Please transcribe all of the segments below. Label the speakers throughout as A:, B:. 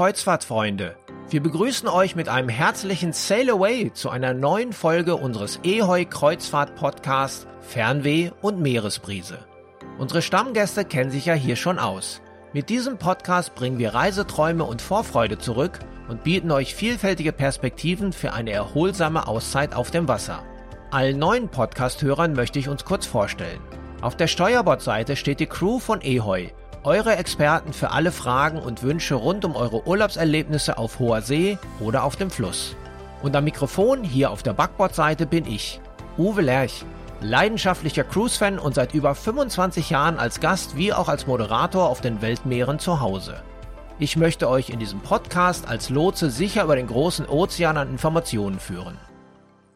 A: Kreuzfahrtfreunde, wir begrüßen euch mit einem herzlichen Sail Away zu einer neuen Folge unseres Ehoi Kreuzfahrt Podcasts Fernweh und Meeresbrise. Unsere Stammgäste kennen sich ja hier schon aus. Mit diesem Podcast bringen wir Reiseträume und Vorfreude zurück und bieten euch vielfältige Perspektiven für eine erholsame Auszeit auf dem Wasser. Allen neuen Podcast-Hörern möchte ich uns kurz vorstellen. Auf der Steuerbordseite steht die Crew von Ehoi, eure Experten für alle Fragen und Wünsche rund um eure Urlaubserlebnisse auf hoher See oder auf dem Fluss. Und am Mikrofon hier auf der Backbordseite bin ich, Uwe Lerch, leidenschaftlicher Cruise-Fan und seit über 25 Jahren als Gast wie auch als Moderator auf den Weltmeeren zu Hause. Ich möchte euch in diesem Podcast als Lotse sicher über den großen Ozean an Informationen führen.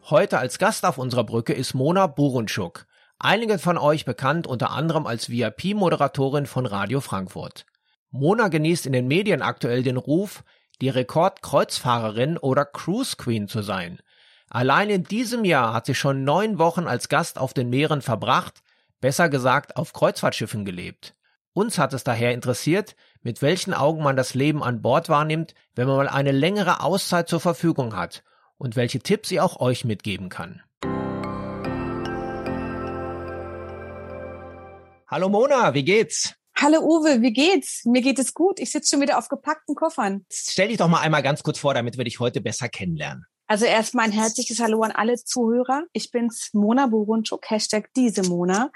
A: Heute als Gast auf unserer Brücke ist Mona Burunschuk, einigen von euch bekannt unter anderem als VIP-Moderatorin von Radio Frankfurt. Mona genießt in den Medien aktuell den Ruf, die Rekordkreuzfahrerin oder Cruise Queen zu sein. Allein in diesem Jahr hat sie schon neun Wochen als Gast auf den Meeren verbracht, besser gesagt auf Kreuzfahrtschiffen gelebt. Uns hat es daher interessiert, mit welchen Augen man das Leben an Bord wahrnimmt, wenn man mal eine längere Auszeit zur Verfügung hat und welche Tipps sie auch euch mitgeben kann. Hallo Mona, wie geht's?
B: Hallo Uwe, wie geht's? Mir geht es gut. Ich sitze schon wieder auf gepackten Koffern.
A: Stell dich doch mal einmal ganz kurz vor, damit wir dich heute besser kennenlernen.
B: Also erstmal ein herzliches Hallo an alle Zuhörer. Ich bin's Mona Burunczuk, Hashtag diese Mona.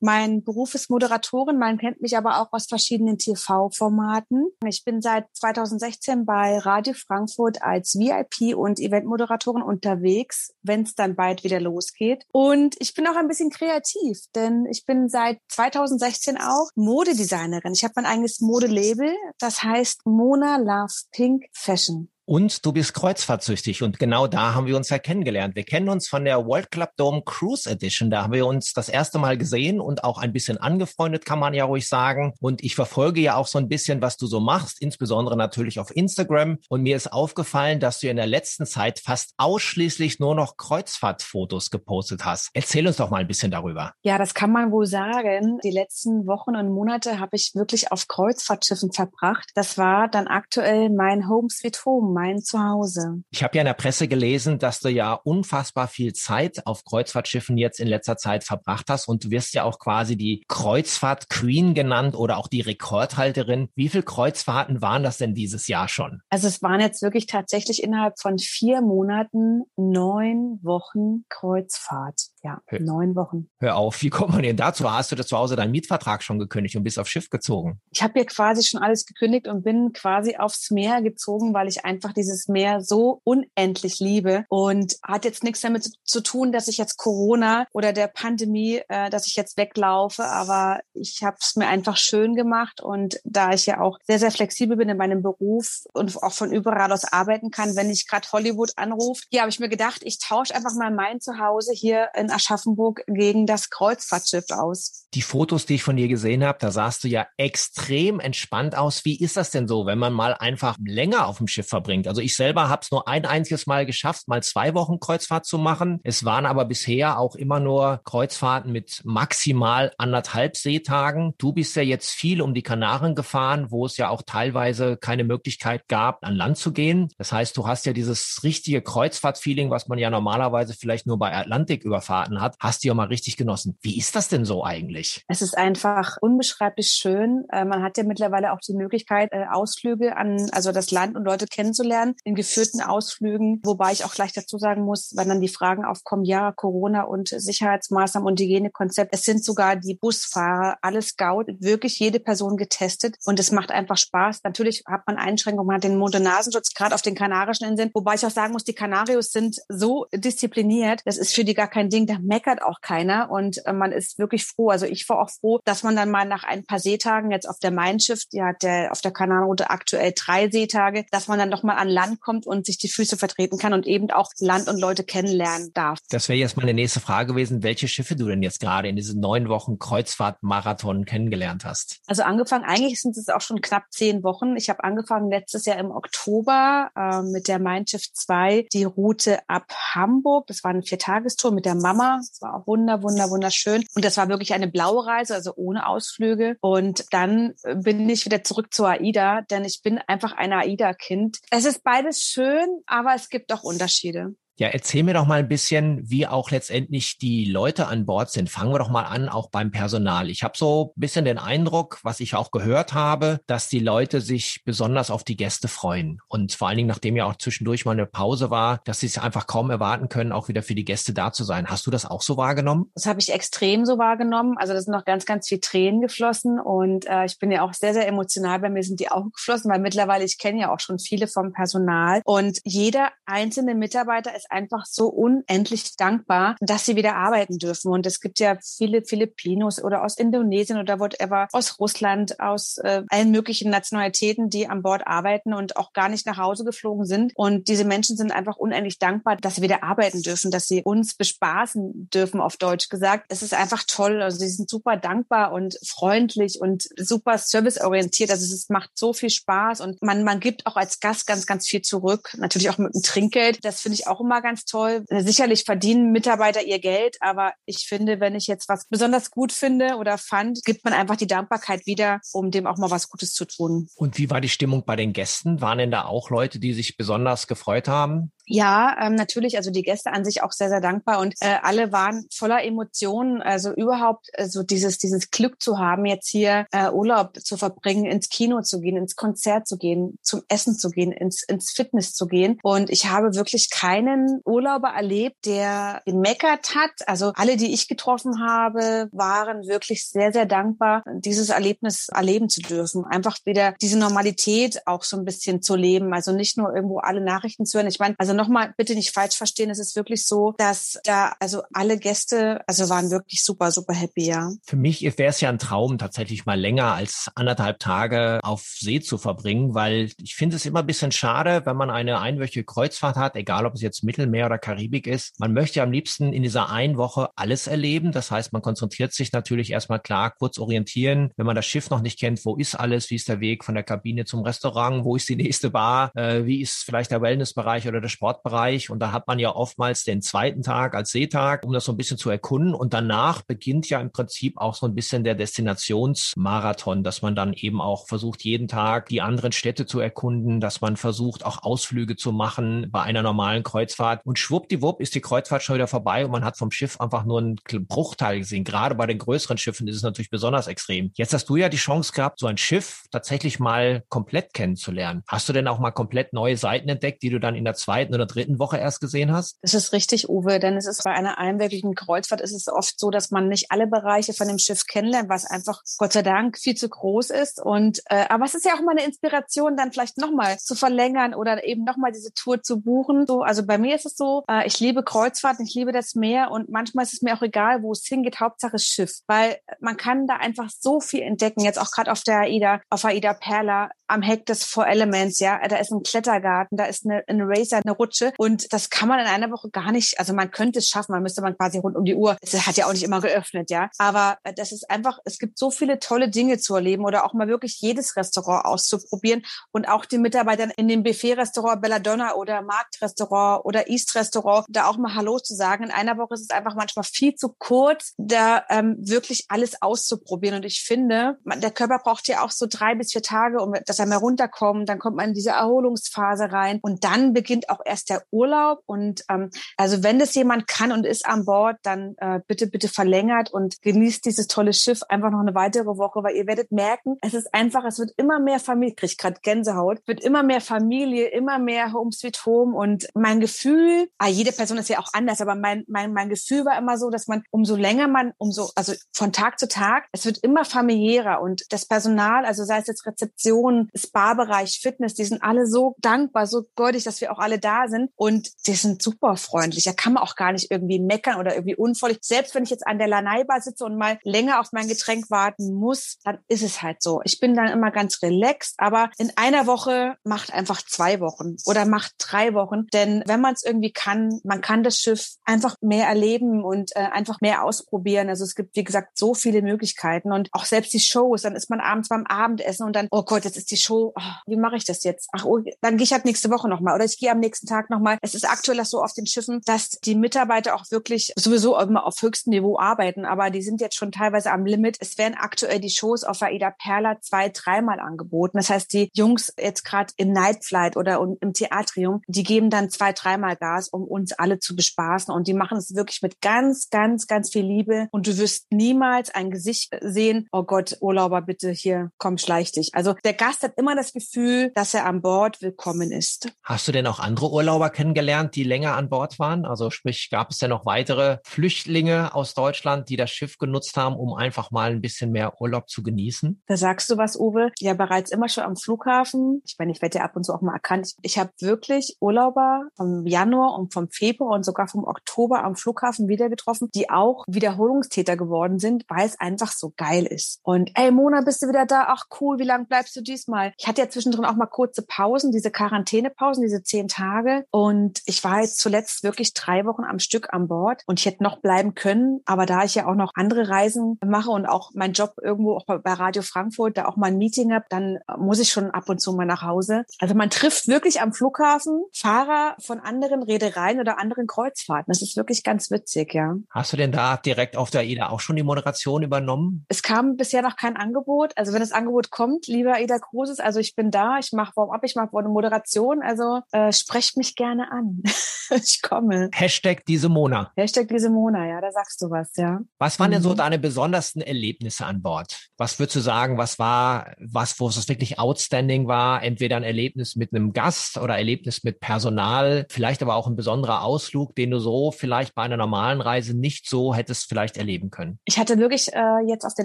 B: Mein Beruf ist Moderatorin, man kennt mich aber auch aus verschiedenen TV-Formaten. Ich bin seit 2016 bei Radio Frankfurt als VIP und Eventmoderatorin unterwegs, wenn es dann bald wieder losgeht. Und ich bin auch ein bisschen kreativ, denn ich bin seit 2016 auch Modedesignerin. Ich habe mein eigenes Modelabel, das heißt Mona Love Pink Fashion.
A: Und du bist kreuzfahrtsüchtig und genau da haben wir uns ja kennengelernt. Wir kennen uns von der World Club Dome Cruise Edition. Da haben wir uns das erste Mal gesehen und auch ein bisschen angefreundet, kann man ja ruhig sagen. Und ich verfolge ja auch so ein bisschen, was du so machst, insbesondere natürlich auf Instagram. Und mir ist aufgefallen, dass du in der letzten Zeit fast ausschließlich nur noch Kreuzfahrtfotos gepostet hast. Erzähl uns doch mal ein bisschen darüber.
B: Ja, das kann man wohl sagen. Die letzten Wochen und Monate habe ich wirklich auf Kreuzfahrtschiffen verbracht. Das war dann aktuell mein Home Sweet Home mein Zuhause.
A: Ich habe ja in der Presse gelesen, dass du ja unfassbar viel Zeit auf Kreuzfahrtschiffen jetzt in letzter Zeit verbracht hast und du wirst ja auch quasi die Kreuzfahrt Queen genannt oder auch die Rekordhalterin. Wie viele Kreuzfahrten waren das denn dieses Jahr schon?
B: Also es waren jetzt wirklich tatsächlich innerhalb von vier Monaten neun Wochen Kreuzfahrt. Ja, Hör, neun Wochen.
A: Hör auf, wie kommt man denn dazu? Hast du das zu Hause deinen Mietvertrag schon gekündigt und bist aufs Schiff gezogen?
B: Ich habe hier quasi schon alles gekündigt und bin quasi aufs Meer gezogen, weil ich einfach dieses Meer so unendlich liebe und hat jetzt nichts damit zu tun, dass ich jetzt Corona oder der Pandemie, äh, dass ich jetzt weglaufe, aber ich habe es mir einfach schön gemacht und da ich ja auch sehr, sehr flexibel bin in meinem Beruf und auch von überall aus arbeiten kann, wenn ich gerade Hollywood anruft, hier habe ich mir gedacht, ich tausche einfach mal mein Zuhause hier in Aschaffenburg gegen das Kreuzfahrtschiff aus.
A: Die Fotos, die ich von dir gesehen habe, da sahst du ja extrem entspannt aus. Wie ist das denn so, wenn man mal einfach länger auf dem Schiff verbringt? Also ich selber habe es nur ein einziges Mal geschafft, mal zwei Wochen Kreuzfahrt zu machen. Es waren aber bisher auch immer nur Kreuzfahrten mit maximal anderthalb Seetagen. Du bist ja jetzt viel um die Kanaren gefahren, wo es ja auch teilweise keine Möglichkeit gab, an Land zu gehen. Das heißt, du hast ja dieses richtige Kreuzfahrtfeeling, was man ja normalerweise vielleicht nur bei Atlantik überfahren Fahrten hat, hast du ja mal richtig genossen. Wie ist das denn so eigentlich?
B: Es ist einfach unbeschreiblich schön. Äh, man hat ja mittlerweile auch die Möglichkeit, äh, Ausflüge an, also das Land und Leute kennenzulernen in geführten Ausflügen, wobei ich auch gleich dazu sagen muss, wenn dann die Fragen aufkommen, ja, Corona und Sicherheitsmaßnahmen und Hygienekonzept, es sind sogar die Busfahrer, alles Scout, wirklich jede Person getestet und es macht einfach Spaß. Natürlich hat man Einschränkungen, man hat den Mund-und-Nasenschutz, gerade auf den Kanarischen Inseln, wobei ich auch sagen muss, die Kanarios sind so diszipliniert, das ist für die gar kein Ding, da meckert auch keiner und äh, man ist wirklich froh. Also ich war auch froh, dass man dann mal nach ein paar Seetagen jetzt auf der Main Schiff, die hat der auf der Kanalroute aktuell drei Seetage, dass man dann doch mal an Land kommt und sich die Füße vertreten kann und eben auch Land und Leute kennenlernen darf.
A: Das wäre jetzt meine nächste Frage gewesen, welche Schiffe du denn jetzt gerade in diesen neun Wochen Kreuzfahrtmarathon kennengelernt hast.
B: Also angefangen, eigentlich sind es auch schon knapp zehn Wochen. Ich habe angefangen letztes Jahr im Oktober äh, mit der Mein Schiff 2 die Route ab Hamburg. Das war eine Viertagestour mit der Mama. Das war auch wunder, wunder, wunderschön. Und das war wirklich eine blaue Reise, also ohne Ausflüge. Und dann bin ich wieder zurück zur AIDA, denn ich bin einfach ein AIDA-Kind. Es ist beides schön, aber es gibt auch Unterschiede.
A: Ja, erzähl mir doch mal ein bisschen, wie auch letztendlich die Leute an Bord sind. Fangen wir doch mal an, auch beim Personal. Ich habe so ein bisschen den Eindruck, was ich auch gehört habe, dass die Leute sich besonders auf die Gäste freuen. Und vor allen Dingen, nachdem ja auch zwischendurch mal eine Pause war, dass sie es einfach kaum erwarten können, auch wieder für die Gäste da zu sein. Hast du das auch so wahrgenommen?
B: Das habe ich extrem so wahrgenommen. Also da sind noch ganz, ganz viel Tränen geflossen. Und äh, ich bin ja auch sehr, sehr emotional. Bei mir sind die Augen geflossen, weil mittlerweile, ich kenne ja auch schon viele vom Personal. Und jeder einzelne Mitarbeiter ist einfach so unendlich dankbar, dass sie wieder arbeiten dürfen. Und es gibt ja viele Filipinos oder aus Indonesien oder whatever, aus Russland, aus äh, allen möglichen Nationalitäten, die an Bord arbeiten und auch gar nicht nach Hause geflogen sind. Und diese Menschen sind einfach unendlich dankbar, dass sie wieder arbeiten dürfen, dass sie uns bespaßen dürfen, auf Deutsch gesagt. Es ist einfach toll. Also sie sind super dankbar und freundlich und super serviceorientiert. Also es macht so viel Spaß und man, man gibt auch als Gast ganz, ganz viel zurück. Natürlich auch mit dem Trinkgeld. Das finde ich auch immer ganz toll. Sicherlich verdienen Mitarbeiter ihr Geld, aber ich finde, wenn ich jetzt was besonders gut finde oder fand, gibt man einfach die Dankbarkeit wieder, um dem auch mal was Gutes zu tun.
A: Und wie war die Stimmung bei den Gästen? Waren denn da auch Leute, die sich besonders gefreut haben?
B: Ja, ähm, natürlich. Also die Gäste an sich auch sehr, sehr dankbar und äh, alle waren voller Emotionen. Also überhaupt äh, so dieses dieses Glück zu haben, jetzt hier äh, Urlaub zu verbringen, ins Kino zu gehen, ins Konzert zu gehen, zum Essen zu gehen, ins ins Fitness zu gehen. Und ich habe wirklich keinen Urlauber erlebt, der gemeckert hat. Also alle, die ich getroffen habe, waren wirklich sehr, sehr dankbar, dieses Erlebnis erleben zu dürfen. Einfach wieder diese Normalität auch so ein bisschen zu leben. Also nicht nur irgendwo alle Nachrichten zu hören. Ich meine, also nochmal bitte nicht falsch verstehen. Es ist wirklich so, dass da also alle Gäste also waren wirklich super, super happy, ja.
A: Für mich wäre es ja ein Traum, tatsächlich mal länger als anderthalb Tage auf See zu verbringen, weil ich finde es immer ein bisschen schade, wenn man eine einwöchige Kreuzfahrt hat, egal ob es jetzt Mittelmeer oder Karibik ist. Man möchte am liebsten in dieser einen Woche alles erleben. Das heißt, man konzentriert sich natürlich erstmal klar, kurz orientieren. Wenn man das Schiff noch nicht kennt, wo ist alles? Wie ist der Weg von der Kabine zum Restaurant? Wo ist die nächste Bar? Äh, wie ist vielleicht der Wellnessbereich oder der Sport? Sportbereich. Und da hat man ja oftmals den zweiten Tag als Seetag, um das so ein bisschen zu erkunden. Und danach beginnt ja im Prinzip auch so ein bisschen der Destinationsmarathon, dass man dann eben auch versucht, jeden Tag die anderen Städte zu erkunden, dass man versucht, auch Ausflüge zu machen bei einer normalen Kreuzfahrt. Und schwuppdiwupp ist die Kreuzfahrt schon wieder vorbei und man hat vom Schiff einfach nur einen Bruchteil gesehen. Gerade bei den größeren Schiffen ist es natürlich besonders extrem. Jetzt hast du ja die Chance gehabt, so ein Schiff tatsächlich mal komplett kennenzulernen. Hast du denn auch mal komplett neue Seiten entdeckt, die du dann in der zweiten oder dritten Woche erst gesehen hast?
B: Das ist richtig, Uwe, denn es ist bei einer einwöchigen Kreuzfahrt ist es oft so, dass man nicht alle Bereiche von dem Schiff kennenlernt, was einfach Gott sei Dank viel zu groß ist. Und äh, aber es ist ja auch mal eine Inspiration, dann vielleicht nochmal zu verlängern oder eben nochmal diese Tour zu buchen. So, also bei mir ist es so, äh, ich liebe Kreuzfahrten, ich liebe das Meer und manchmal ist es mir auch egal, wo es hingeht, Hauptsache Schiff, weil man kann da einfach so viel entdecken. Jetzt auch gerade auf der AIDA, auf AIDA Perla am Heck des Four Elements, ja, da ist ein Klettergarten, da ist eine, ein Racer, eine Rutsche. Und das kann man in einer Woche gar nicht, also man könnte es schaffen, man müsste man quasi rund um die Uhr, es hat ja auch nicht immer geöffnet, ja, aber äh, das ist einfach, es gibt so viele tolle Dinge zu erleben oder auch mal wirklich jedes Restaurant auszuprobieren und auch den Mitarbeitern in dem Buffet-Restaurant Belladonna oder Marktrestaurant oder East-Restaurant da auch mal Hallo zu sagen. In einer Woche ist es einfach manchmal viel zu kurz, da ähm, wirklich alles auszuprobieren. Und ich finde, man, der Körper braucht ja auch so drei bis vier Tage, um dass er mal runterkommt, dann kommt man in diese Erholungsphase rein und dann beginnt auch erst der Urlaub. Und ähm, also wenn das jemand kann und ist an Bord, dann äh, bitte, bitte verlängert und genießt dieses tolle Schiff einfach noch eine weitere Woche, weil ihr werdet merken, es ist einfach, es wird immer mehr Familie, kriege gerade Gänsehaut, wird immer mehr Familie, immer mehr Home Sweet Home. Und mein Gefühl, ah, jede Person ist ja auch anders, aber mein, mein, mein Gefühl war immer so, dass man umso länger man, umso, also von Tag zu Tag, es wird immer familiärer und das Personal, also sei es jetzt Rezeption, Spa-Bereich, Fitness, die sind alle so dankbar, so goldig, dass wir auch alle da sind und die sind super freundlich. Da kann man auch gar nicht irgendwie meckern oder irgendwie unfreundlich. Selbst wenn ich jetzt an der Lanai-Bar sitze und mal länger auf mein Getränk warten muss, dann ist es halt so. Ich bin dann immer ganz relaxed, aber in einer Woche macht einfach zwei Wochen oder macht drei Wochen, denn wenn man es irgendwie kann, man kann das Schiff einfach mehr erleben und äh, einfach mehr ausprobieren. Also es gibt, wie gesagt, so viele Möglichkeiten und auch selbst die Shows, dann ist man abends beim Abendessen und dann, oh Gott, jetzt ist die Show, oh, wie mache ich das jetzt? Ach, oh, dann gehe ich halt nächste Woche nochmal oder ich gehe am nächsten Tag nochmal. Es ist aktuell so auf den Schiffen, dass die Mitarbeiter auch wirklich sowieso immer auf höchstem Niveau arbeiten, aber die sind jetzt schon teilweise am Limit. Es werden aktuell die Shows auf Aida Perla zwei, dreimal angeboten. Das heißt, die Jungs jetzt gerade im Night Flight oder im Theatrium, die geben dann zwei, dreimal Gas, um uns alle zu bespaßen und die machen es wirklich mit ganz, ganz, ganz viel Liebe und du wirst niemals ein Gesicht sehen, oh Gott, Urlauber, bitte hier, komm, schleich dich. Also der Gast hat immer das Gefühl, dass er an Bord willkommen ist.
A: Hast du denn auch andere Urlauber kennengelernt, die länger an Bord waren? Also sprich, gab es denn noch weitere Flüchtlinge aus Deutschland, die das Schiff genutzt haben, um einfach mal ein bisschen mehr Urlaub zu genießen?
B: Da sagst du was, Uwe. Ja, bereits immer schon am Flughafen. Ich meine, ich werde ja ab und zu auch mal erkannt. Ich, ich habe wirklich Urlauber vom Januar und vom Februar und sogar vom Oktober am Flughafen wieder getroffen, die auch Wiederholungstäter geworden sind, weil es einfach so geil ist. Und ey, Mona, bist du wieder da? Ach cool, wie lange bleibst du diesmal? Ich hatte ja zwischendrin auch mal kurze Pausen, diese Quarantänepausen, diese zehn Tage. Und ich war jetzt zuletzt wirklich drei Wochen am Stück an Bord und ich hätte noch bleiben können. Aber da ich ja auch noch andere Reisen mache und auch meinen Job irgendwo auch bei Radio Frankfurt, da auch mal ein Meeting habe, dann muss ich schon ab und zu mal nach Hause. Also man trifft wirklich am Flughafen Fahrer von anderen Reedereien oder anderen Kreuzfahrten. Das ist wirklich ganz witzig, ja.
A: Hast du denn da direkt auf der AIDA auch schon die Moderation übernommen?
B: Es kam bisher noch kein Angebot. Also wenn das Angebot kommt, lieber AIDA Cruises, also ich bin da, ich mache Warm-up, ich mache eine Moderation, also äh, sprecht mich gerne an. ich komme.
A: Hashtag diese Mona.
B: Hashtag diese Mona, ja, da sagst du was, ja.
A: Was waren mhm. denn so mhm. deine besondersten Erlebnisse an Bord? Was würdest du sagen, was war, was, wo es wirklich outstanding war? Entweder ein Erlebnis mit einem Gast oder Erlebnis mit Personal, vielleicht aber auch ein besonderer Ausflug, den du so vielleicht bei einer normalen Reise nicht so hättest vielleicht erleben können.
B: Ich hatte wirklich äh, jetzt auf der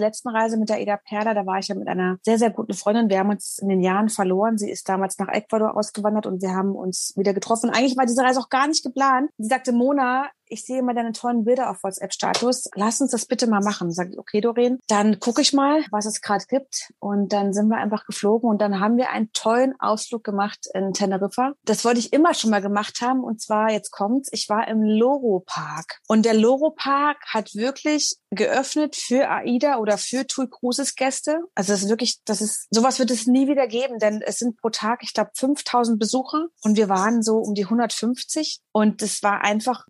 B: letzten Reise mit der Eda Perla, da war ich ja mit einer sehr, sehr guten Freundin. Wir haben uns in den Jahren verloren. Sie ist damals nach Ecuador ausgewandert und wir haben uns wieder getroffen. Eigentlich war diese Reise auch gar nicht geplant. Sie sagte, Mona, ich sehe immer deine tollen Bilder auf WhatsApp-Status. Lass uns das bitte mal machen. Sag ich, okay, Doreen, dann gucke ich mal, was es gerade gibt. Und dann sind wir einfach geflogen und dann haben wir einen tollen Ausflug gemacht in Teneriffa. Das wollte ich immer schon mal gemacht haben. Und zwar, jetzt kommt's, ich war im Loro Park. Und der Loro Park hat wirklich geöffnet für AIDA oder für TUI Cruises Gäste. Also das ist wirklich, das ist, sowas wird es nie wieder geben, denn es sind pro Tag, ich glaube, 5000 Besucher und wir waren so um die 150 und es war einfach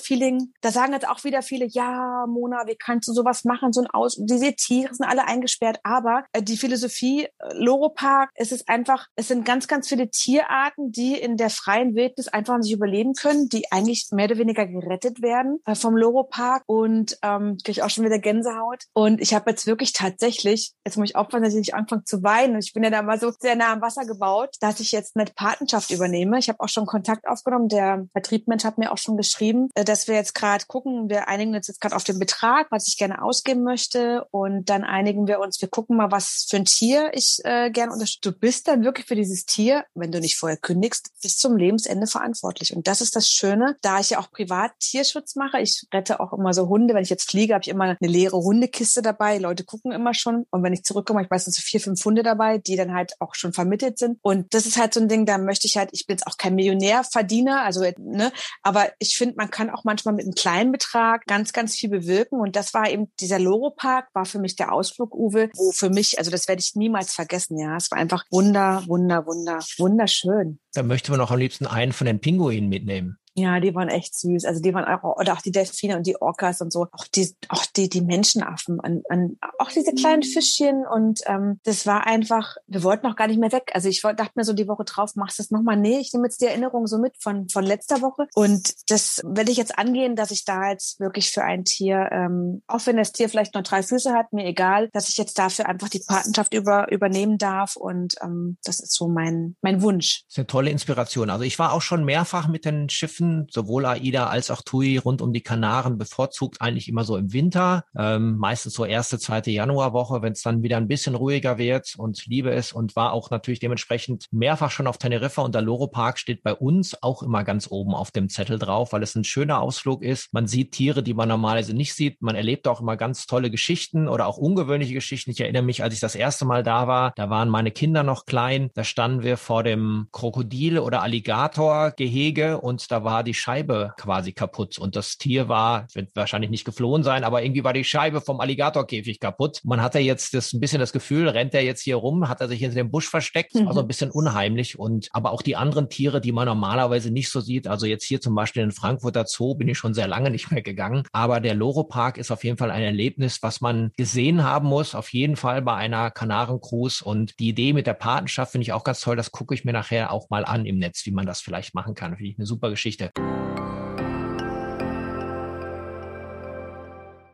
B: Gänsehaut-Feeling. Da sagen jetzt auch wieder viele, ja, Mona, wie kannst du sowas machen, so ein Aus, diese Tiere sind alle eingesperrt, aber äh, die Philosophie äh, Loro Park, es ist einfach, es sind ganz, ganz viele Tierarten, die in der freien Wildnis einfach nicht überleben können, die eigentlich mehr oder weniger gerettet werden äh, vom Loro Park und ähm, kriege ich auch schon wieder Gänsehaut. Und ich habe jetzt wirklich tatsächlich, jetzt muss ich aufpassen, dass ich nicht anfange zu weinen. Ich bin ja da mal so sehr nah am Wasser gebaut, dass ich jetzt eine Patenschaft übernehme. Ich habe auch schon Kontakt aufgenommen. Der Vertriebmensch hat mir auch schon geschrieben, äh, dass wir jetzt gerade gucken, wir einigen uns jetzt gerade auf den Betrag, was ich gerne ausgeben möchte. Und dann einigen wir uns, wir gucken mal, was für ein Tier ich äh, gerne unterstütze. Du bist dann wirklich für dieses Tier, wenn du nicht vorher kündigst, bis zum Lebensende verantwortlich. Und das ist das Schöne, da ich ja auch privat Tierschutz mache. Ich rette auch immer so Hunde. Wenn ich jetzt fliege, habe ich immer eine leere Hundekiste dabei. Leute gucken immer schon. Und wenn ich zurückkomme, ich meistens so vier, fünf Hunde dabei, die dann halt auch schon vermittelt sind. Und das ist halt so ein Ding, da möchte ich halt, ich bin jetzt auch kein Millionärverdiener, also, ne, aber ich finde, man kann auch manchmal mit einem kleinen Betrag ganz, ganz viel bewirken. Und das war eben, dieser Loro-Park war für mich der Ausflug, Uwe, wo für mich, also das werde ich niemals vergessen, ja. Es war einfach wunder, wunder, wunder, wunderschön.
A: Da möchte man auch am liebsten einen von den Pinguinen mitnehmen.
B: Ja, die waren echt süß. Also die waren auch, oder auch die Delfine und die Orcas und so. Auch die, auch die, die Menschenaffen an, an auch diese kleinen mhm. Fischchen. Und ähm, das war einfach, wir wollten auch gar nicht mehr weg. Also ich dachte mir so die Woche drauf, machst du das nochmal? Nee, ich nehme jetzt die Erinnerung so mit von, von letzter Woche. Und das werde ich jetzt angehen, dass ich da jetzt wirklich für ein Tier, ähm, auch wenn das Tier vielleicht nur drei Füße hat, mir egal, dass ich jetzt dafür einfach die Patenschaft über, übernehmen darf. Und ähm, das ist so mein, mein Wunsch.
A: Das ist eine tolle Inspiration. Also ich war auch schon mehrfach mit den Schiffen Schiffen, sowohl AIDA als auch TUI rund um die Kanaren bevorzugt eigentlich immer so im Winter, ähm, meistens so erste, zweite Januarwoche, wenn es dann wieder ein bisschen ruhiger wird und liebe es und war auch natürlich dementsprechend mehrfach schon auf Teneriffa und der Loro Park steht bei uns auch immer ganz oben auf dem Zettel drauf, weil es ein schöner Ausflug ist. Man sieht Tiere, die man normalerweise nicht sieht. Man erlebt auch immer ganz tolle Geschichten oder auch ungewöhnliche Geschichten. Ich erinnere mich, als ich das erste Mal da war, da waren meine Kinder noch klein. Da standen wir vor dem Krokodil oder Alligator-Gehege und da war die Scheibe quasi kaputt. Und das Tier war, wird wahrscheinlich nicht geflohen sein, aber irgendwie war die Scheibe vom Alligatorkäfig kaputt. Man hatte jetzt das ein bisschen das Gefühl, rennt er jetzt hier rum, hat er sich hinter dem Busch versteckt, mhm. also ein bisschen unheimlich. Und aber auch die anderen Tiere, die man normalerweise nicht so sieht, also jetzt hier zum Beispiel in Frankfurter Zoo bin ich schon sehr lange nicht mehr gegangen. Aber der Loro Park ist auf jeden Fall ein Erlebnis, was man gesehen haben muss, auf jeden Fall bei einer Kanarencruise. Und die Idee mit der Patenschaft finde ich auch ganz toll. Das gucke ich mir nachher auch mal an im Netz, wie man das vielleicht machen kann. Finde ich eine super Geschichte. Geschichte.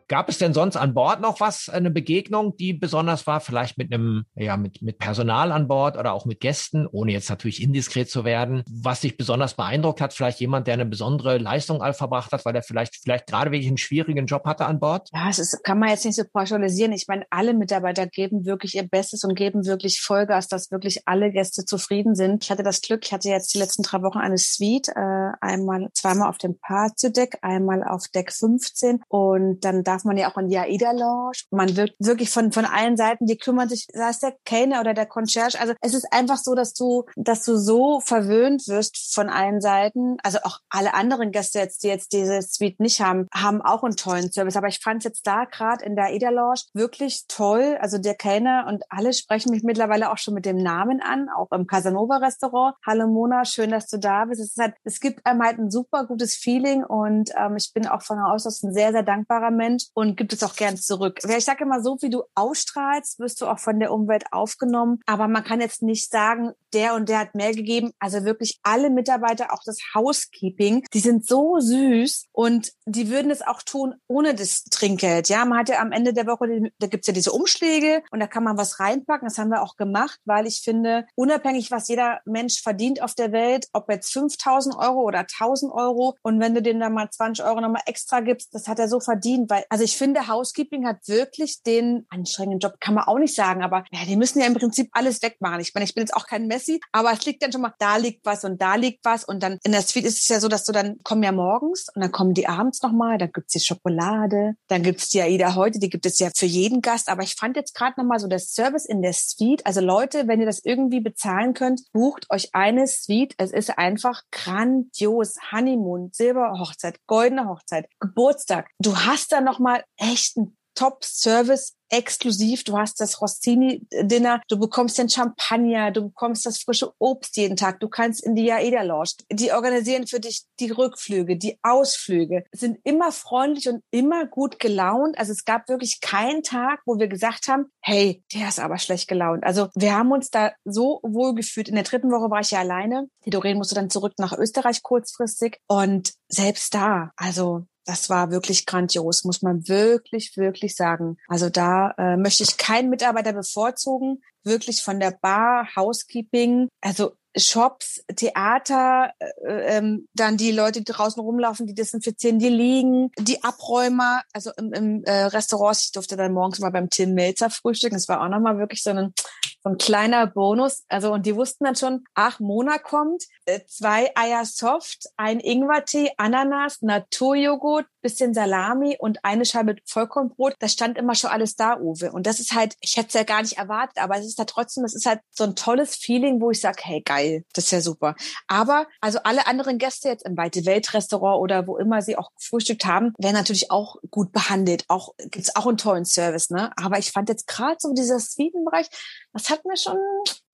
A: Gab es denn sonst an Bord noch was, eine Begegnung, die besonders war? Vielleicht mit einem, ja, mit, mit Personal an Bord oder auch mit Gästen, ohne jetzt natürlich indiskret zu werden, was dich besonders beeindruckt hat? Vielleicht jemand, der eine besondere Leistung all verbracht hat, weil er vielleicht, vielleicht gerade wirklich einen schwierigen Job hatte an Bord?
B: Ja, es ist, kann man jetzt nicht so pauschalisieren. Ich meine, alle Mitarbeiter geben wirklich ihr Bestes und geben wirklich Vollgas, dass wirklich alle Gäste zufrieden sind. Ich hatte das Glück, ich hatte jetzt die letzten drei Wochen eine Suite, äh, einmal, zweimal auf dem Party-Deck, einmal auf Deck 15 und dann darf man ja auch in die AIDA Lounge. Man wird wirklich von, von allen Seiten, die kümmern sich, sei es der Kellner oder der Concierge. Also es ist einfach so, dass du, dass du so verwöhnt wirst von allen Seiten. Also auch alle anderen Gäste jetzt, die jetzt diese Suite nicht haben, haben auch einen tollen Service. Aber ich fand es jetzt da gerade in der AIDA Lounge wirklich toll. Also der Kellner und alle sprechen mich mittlerweile auch schon mit dem Namen an, auch im Casanova Restaurant. Hallo Mona, schön, dass du da bist. Es ist halt, es gibt einem halt ein super gutes Feeling und ähm, ich bin auch von Haus aus ein sehr, sehr dankbarer Mensch und gibt es auch gern zurück. Ich sage immer, so wie du ausstrahlst, wirst du auch von der Umwelt aufgenommen. Aber man kann jetzt nicht sagen, der und der hat mehr gegeben. Also wirklich alle Mitarbeiter, auch das Housekeeping, die sind so süß und die würden es auch tun ohne das Trinkgeld. Ja, man hat ja am Ende der Woche, da gibt's ja diese Umschläge und da kann man was reinpacken. Das haben wir auch gemacht, weil ich finde, unabhängig, was jeder Mensch verdient auf der Welt, ob jetzt 5000 Euro oder 1000 Euro und wenn du dem dann mal 20 Euro nochmal extra gibst, das hat er so verdient, weil, also ich finde, Housekeeping hat wirklich den anstrengenden Job, kann man auch nicht sagen, aber ja, die müssen ja im Prinzip alles wegmachen. Ich meine, ich bin jetzt auch kein Messi, aber es liegt dann schon mal, da liegt was und da liegt was. Und dann in der Suite ist es ja so, dass du dann kommen ja morgens und dann kommen die abends nochmal, dann gibt's die Schokolade, dann gibt's die AIDA heute, die gibt es ja für jeden Gast, aber ich fand jetzt gerade nochmal so der Service in der Suite, also Leute, wenn ihr das irgendwie bezahlen könnt, bucht euch eine Suite, es ist einfach grandios, Honeymoon, Silberhochzeit, goldene Hochzeit, Geburtstag, du hast da nochmal echt einen Top-Service exklusiv. Du hast das Rossini-Dinner, du bekommst den Champagner, du bekommst das frische Obst jeden Tag, du kannst in die Aida Lounge. Die organisieren für dich die Rückflüge, die Ausflüge, sind immer freundlich und immer gut gelaunt. Also es gab wirklich keinen Tag, wo wir gesagt haben, hey, der ist aber schlecht gelaunt. Also wir haben uns da so wohl gefühlt. In der dritten Woche war ich ja alleine. Die Doreen musste dann zurück nach Österreich kurzfristig und selbst da, also das war wirklich grandios, muss man wirklich, wirklich sagen. Also da äh, möchte ich keinen Mitarbeiter bevorzugen, wirklich von der Bar, Housekeeping, also Shops, Theater, äh, ähm, dann die Leute, die draußen rumlaufen, die desinfizieren, die liegen, die Abräumer, also im, im äh, Restaurant, ich durfte dann morgens mal beim Tim Melzer frühstücken, das war auch nochmal wirklich so ein, ein kleiner Bonus, also und die wussten dann schon, ach, Mona kommt, äh, zwei Eier Soft, ein Ingwertee, Ananas, Naturjoghurt, bisschen Salami und eine Scheibe Vollkornbrot. Das stand immer schon alles da, Uwe. Und das ist halt, ich hätte es ja gar nicht erwartet, aber es ist halt trotzdem, es ist halt so ein tolles Feeling, wo ich sage, hey, geil, das ist ja super. Aber also alle anderen Gäste jetzt im Weite Welt Restaurant oder wo immer sie auch gefrühstückt haben, werden natürlich auch gut behandelt. Auch gibt's auch einen tollen Service, ne? Aber ich fand jetzt gerade so dieser Sweden-Bereich, das hat mir schon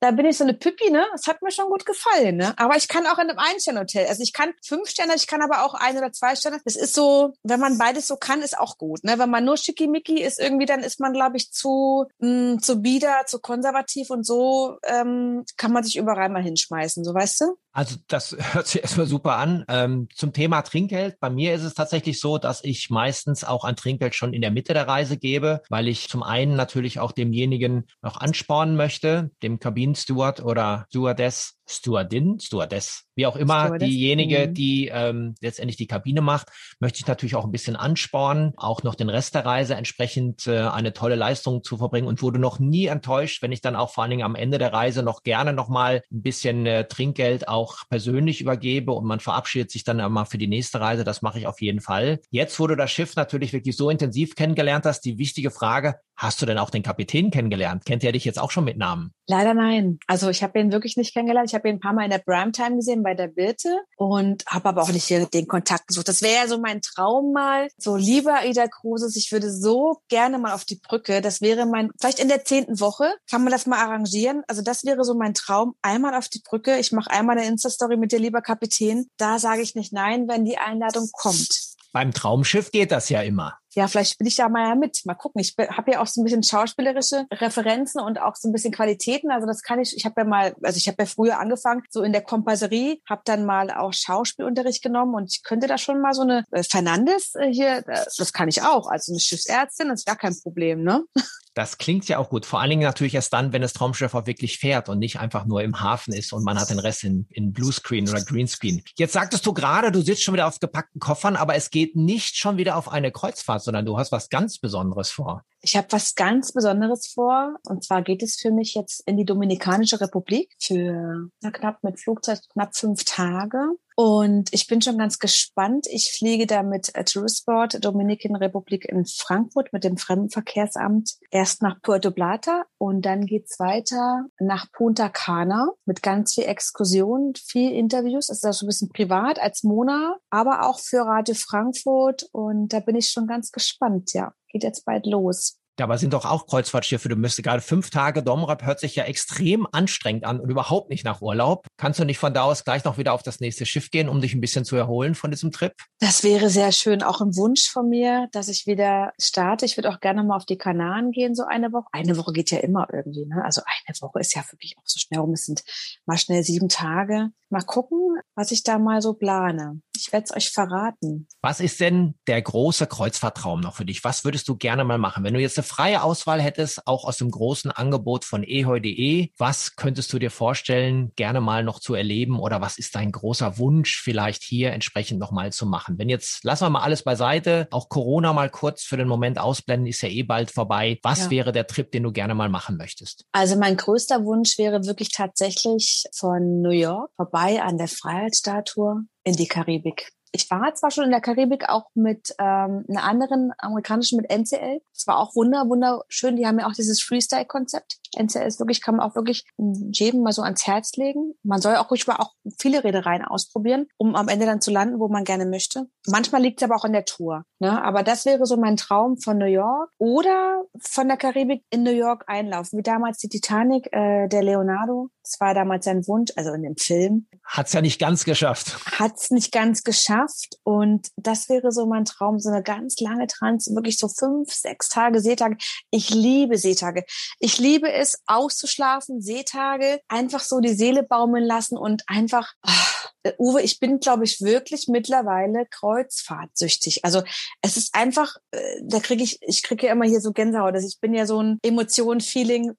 B: da bin ich so eine Pippi, ne? Das hat mir schon gut gefallen, ne? Aber ich kann auch in einem Einsternhotel. Also ich kann fünf Sterne, ich kann aber auch ein oder zwei Sterne. Das ist so, wenn man beides so kann, ist auch gut, ne? Wenn man nur schickimicki ist irgendwie, dann ist man, glaube ich, zu, mh, hm, zu bieder, zu konservativ und so ähm, kann man sich überall mal hinschmeißen, so weißt du?
A: Also das hört sich erstmal super an. Ähm, zum Thema Trinkgeld. Bei mir ist es tatsächlich so, dass ich meistens auch ein Trinkgeld schon in der Mitte der Reise gebe, weil ich zum einen natürlich auch demjenigen noch anspornen möchte, dem Kabinensteward oder Stewardess, Stewardin, Stewardess, wie auch immer Stewardess. diejenige, mhm. die ähm, letztendlich die Kabine macht, möchte ich natürlich auch ein bisschen anspornen, auch noch den Rest der Reise entsprechend äh, eine tolle Leistung zu verbringen und wurde noch nie enttäuscht, wenn ich dann auch vor allen Dingen am Ende der Reise noch gerne nochmal ein bisschen äh, Trinkgeld auch persönlich übergebe und man verabschiedet sich dann einmal für die nächste Reise. Das mache ich auf jeden Fall. Jetzt, wo du das Schiff natürlich wirklich so intensiv kennengelernt hast, die wichtige Frage, hast du denn auch den Kapitän kennengelernt? Kennt er dich jetzt auch schon mit Namen?
B: Leider nein. Also ich habe ihn wirklich nicht kennengelernt. Ich habe ihn ein paar Mal in der Primetime gesehen bei der Birte und habe aber auch nicht den Kontakt gesucht. Das wäre ja so mein Traum mal. So, lieber Ida Kruses, ich würde so gerne mal auf die Brücke. Das wäre mein, vielleicht in der zehnten Woche kann man das mal arrangieren. Also das wäre so mein Traum. Einmal auf die Brücke. Ich mache einmal eine Insta-Story mit dir, lieber Kapitän. Da sage ich nicht nein, wenn die Einladung kommt.
A: Beim Traumschiff geht das ja immer.
B: Ja, vielleicht bin ich da mal mit. Mal gucken. Ich habe ja auch so ein bisschen schauspielerische Referenzen und auch so ein bisschen Qualitäten. Also das kann ich. Ich habe ja mal, also ich habe ja früher angefangen, so in der Kompasserie, habe dann mal auch Schauspielunterricht genommen und ich könnte da schon mal so eine äh, Fernandes äh, hier, äh, das kann ich auch. Also eine Schiffsärztin, das ist gar kein Problem, ne?
A: Das klingt ja auch gut. Vor allen Dingen natürlich erst dann, wenn das Traumschiff auch wirklich fährt und nicht einfach nur im Hafen ist und man hat den Rest in, in Bluescreen oder Greenscreen. Jetzt sagtest du gerade, du sitzt schon wieder auf gepackten Koffern, aber es geht nicht schon wieder auf eine Kreuzfahrt, sondern du hast was ganz Besonderes vor.
B: Ich habe was ganz Besonderes vor. Und zwar geht es für mich jetzt in die Dominikanische Republik für na, knapp mit Flugzeug knapp fünf Tage. Und ich bin schon ganz gespannt. Ich fliege da mit Tourisport Dominican Republik in Frankfurt mit dem Fremdenverkehrsamt erst nach Puerto Plata und dann geht's weiter nach Punta Cana mit ganz viel Exkursion, viel Interviews. Es ist auch so ein bisschen privat als Mona, aber auch für Radio Frankfurt. Und da bin ich schon ganz gespannt, ja. Geht jetzt bald los.
A: Dabei sind doch auch Kreuzfahrtschiffe. Du müsstest gerade fünf Tage Domrep hört sich ja extrem anstrengend an und überhaupt nicht nach Urlaub. Kannst du nicht von da aus gleich noch wieder auf das nächste Schiff gehen, um dich ein bisschen zu erholen von diesem Trip?
B: Das wäre sehr schön. Auch ein Wunsch von mir, dass ich wieder starte. Ich würde auch gerne mal auf die Kanaren gehen, so eine Woche. Eine Woche geht ja immer irgendwie. Ne? Also eine Woche ist ja wirklich auch so schnell rum. Es sind mal schnell sieben Tage. Mal gucken, was ich da mal so plane. Ich werde es euch verraten.
A: Was ist denn der große Kreuzfahrtraum noch für dich? Was würdest du gerne mal machen? Wenn du jetzt eine freie Auswahl hättest, auch aus dem großen Angebot von eheu.de, was könntest du dir vorstellen, gerne mal noch zu erleben oder was ist dein großer Wunsch vielleicht hier entsprechend nochmal zu machen? Wenn jetzt, lassen wir mal alles beiseite, auch Corona mal kurz für den Moment ausblenden, ist ja eh bald vorbei. Was ja. wäre der Trip, den du gerne mal machen möchtest?
B: Also mein größter Wunsch wäre wirklich tatsächlich von New York vorbei vorbei an der Freiheitsstatue in die Karibik. Ich war zwar schon in der Karibik auch mit ähm, einer anderen amerikanischen mit NCL. Es war auch wunder, wunderschön. Die haben ja auch dieses Freestyle-Konzept. NCL ist wirklich, kann man auch wirklich jedem mal so ans Herz legen. Man soll auch ruhig mal auch viele Reedereien ausprobieren, um am Ende dann zu landen, wo man gerne möchte. Manchmal liegt es aber auch in der Tour. Ne? Aber das wäre so mein Traum von New York oder von der Karibik in New York einlaufen, wie damals die Titanic, äh, der Leonardo. Das war damals sein Wunsch, also in dem Film.
A: Hat's ja nicht ganz geschafft.
B: Hat's nicht ganz geschafft. Und das wäre so mein Traum, so eine ganz lange Trans, wirklich so fünf, sechs Tage Seetage. Ich liebe Seetage. Ich liebe es, auszuschlafen, Seetage, einfach so die Seele baumeln lassen und einfach, ach, Uwe, ich bin, glaube ich, wirklich mittlerweile kreuzfahrtsüchtig. Also es ist einfach, äh, da kriege ich, ich kriege ja immer hier so Gänsehaut. Also ich bin ja so ein Emotion-Feeling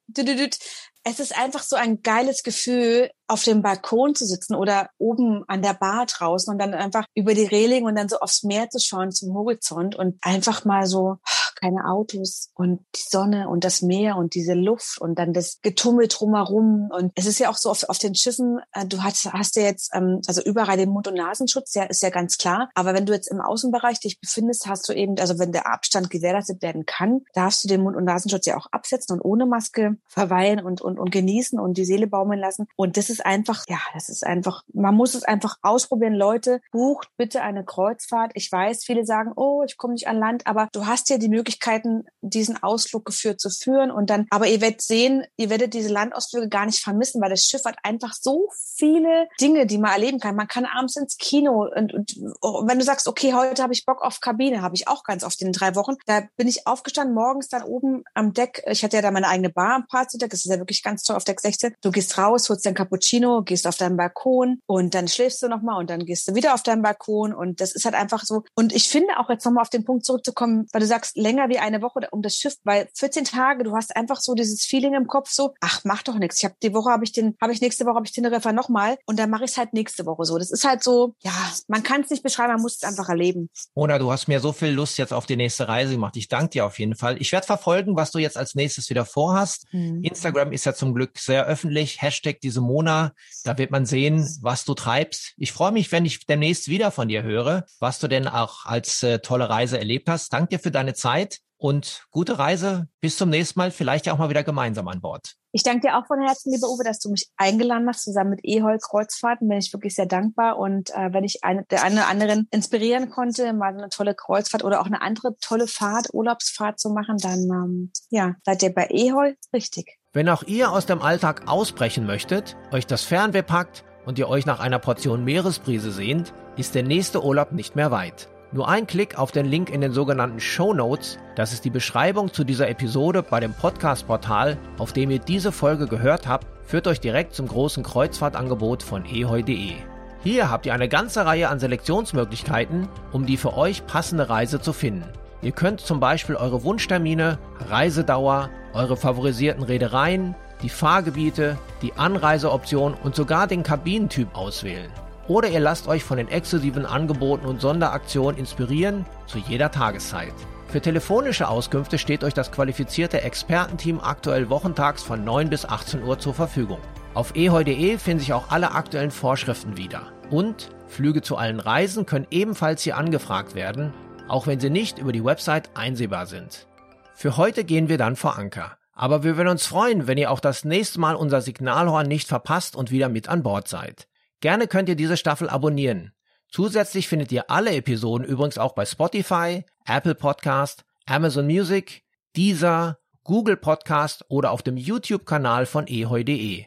B: es ist einfach so ein geiles Gefühl, auf dem Balkon zu sitzen oder oben an der Bar draußen und dann einfach über die Reling und dann so aufs Meer zu schauen zum Horizont und einfach mal so keine Autos und die Sonne und das Meer und diese Luft und dann das Getummel drumherum. Und es ist ja auch so auf, auf den Schiffen, äh, du hast, hast ja jetzt, ähm, also überall den Mund- und Nasenschutz, ja, ist ja ganz klar. Aber wenn du jetzt im Außenbereich dich befindest, hast du eben, also wenn der Abstand gewährleistet werden kann, darfst du den Mund- und Nasenschutz ja auch absetzen und ohne Maske verweilen und, und, und genießen und die Seele baumeln lassen. Und das ist einfach, ja, das ist einfach, man muss es einfach ausprobieren. Leute, bucht bitte eine Kreuzfahrt. Ich weiß, viele sagen, oh, ich komme nicht an Land, aber du hast ja die Möglichkeiten, diesen Ausflug geführt zu führen und dann, aber ihr werdet sehen, ihr werdet diese Landausflüge gar nicht vermissen, weil das Schiff hat einfach so viele Dinge, die man erleben kann. Man kann abends ins Kino und, und, und wenn du sagst, okay, heute habe ich Bock auf Kabine, habe ich auch ganz oft in den drei Wochen. Da bin ich aufgestanden, morgens dann oben am Deck. Ich hatte ja da meine eigene Bar am Party-Deck. Das ist ja wirklich ganz toll auf Deck 16. Du gehst raus, holst dein Cappuccino, gehst auf deinen Balkon und dann schläfst du nochmal und dann gehst du wieder auf deinen Balkon und das ist halt einfach so. Und ich finde auch jetzt nochmal auf den Punkt zurückzukommen, weil du sagst, länger wie eine Woche um das Schiff, weil 14 Tage, du hast einfach so dieses Feeling im Kopf so, ach, mach doch nichts. Ich habe die Woche habe ich den, habe ich nächste Woche habe ich den Teneriffa nochmal und dann mache ich es halt nächste Woche so. Das ist halt so, ja, man kann es nicht beschreiben, man muss es einfach erleben.
A: Oder du hast mir so viel Lust jetzt auf die nächste Reise gemacht. Ich danke dir auf jeden Fall. Ich werde verfolgen, was du jetzt als nächstes wieder vorhast. Mhm. Instagram ist ja zum Glück sehr öffentlich. Hashtag diese Mona. Da wird man sehen, was du treibst. Ich freue mich, wenn ich demnächst wieder von dir höre, was du denn auch als äh, tolle Reise erlebt hast. Danke dir für deine Zeit und gute Reise. Bis zum nächsten Mal. Vielleicht ja auch mal wieder gemeinsam an Bord.
B: Ich danke dir auch von Herzen, lieber Uwe, dass du mich eingeladen hast, zusammen mit Ehol Kreuzfahrten. Bin ich wirklich sehr dankbar. Und äh, wenn ich eine, der eine oder anderen inspirieren konnte, mal eine tolle Kreuzfahrt oder auch eine andere tolle Fahrt, Urlaubsfahrt zu machen, dann ähm, ja, seid ihr bei Ehol richtig.
A: Wenn auch ihr aus dem Alltag ausbrechen möchtet, euch das Fernweh packt und ihr euch nach einer Portion Meeresbrise sehnt, ist der nächste Urlaub nicht mehr weit. Nur ein Klick auf den Link in den sogenannten Show Notes, das ist die Beschreibung zu dieser Episode bei dem Podcast-Portal, auf dem ihr diese Folge gehört habt, führt euch direkt zum großen Kreuzfahrtangebot von ehoi.de. Hier habt ihr eine ganze Reihe an Selektionsmöglichkeiten, um die für euch passende Reise zu finden. Ihr könnt zum Beispiel eure Wunschtermine, Reisedauer, eure favorisierten Reedereien, die Fahrgebiete, die Anreiseoption und sogar den Kabinentyp auswählen. Oder ihr lasst euch von den exklusiven Angeboten und Sonderaktionen inspirieren zu jeder Tageszeit. Für telefonische Auskünfte steht euch das qualifizierte Expertenteam aktuell wochentags von 9 bis 18 Uhr zur Verfügung. Auf eheu.de finden sich auch alle aktuellen Vorschriften wieder. Und Flüge zu allen Reisen können ebenfalls hier angefragt werden, auch wenn sie nicht über die Website einsehbar sind. Für heute gehen wir dann vor Anker. Aber wir würden uns freuen, wenn ihr auch das nächste Mal unser Signalhorn nicht verpasst und wieder mit an Bord seid. Gerne könnt ihr diese Staffel abonnieren. Zusätzlich findet ihr alle Episoden übrigens auch bei Spotify, Apple Podcast, Amazon Music, Deezer, Google Podcast oder auf dem YouTube-Kanal von ehoi.de.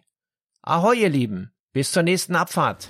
A: Ahoi ihr Lieben, bis zur nächsten Abfahrt.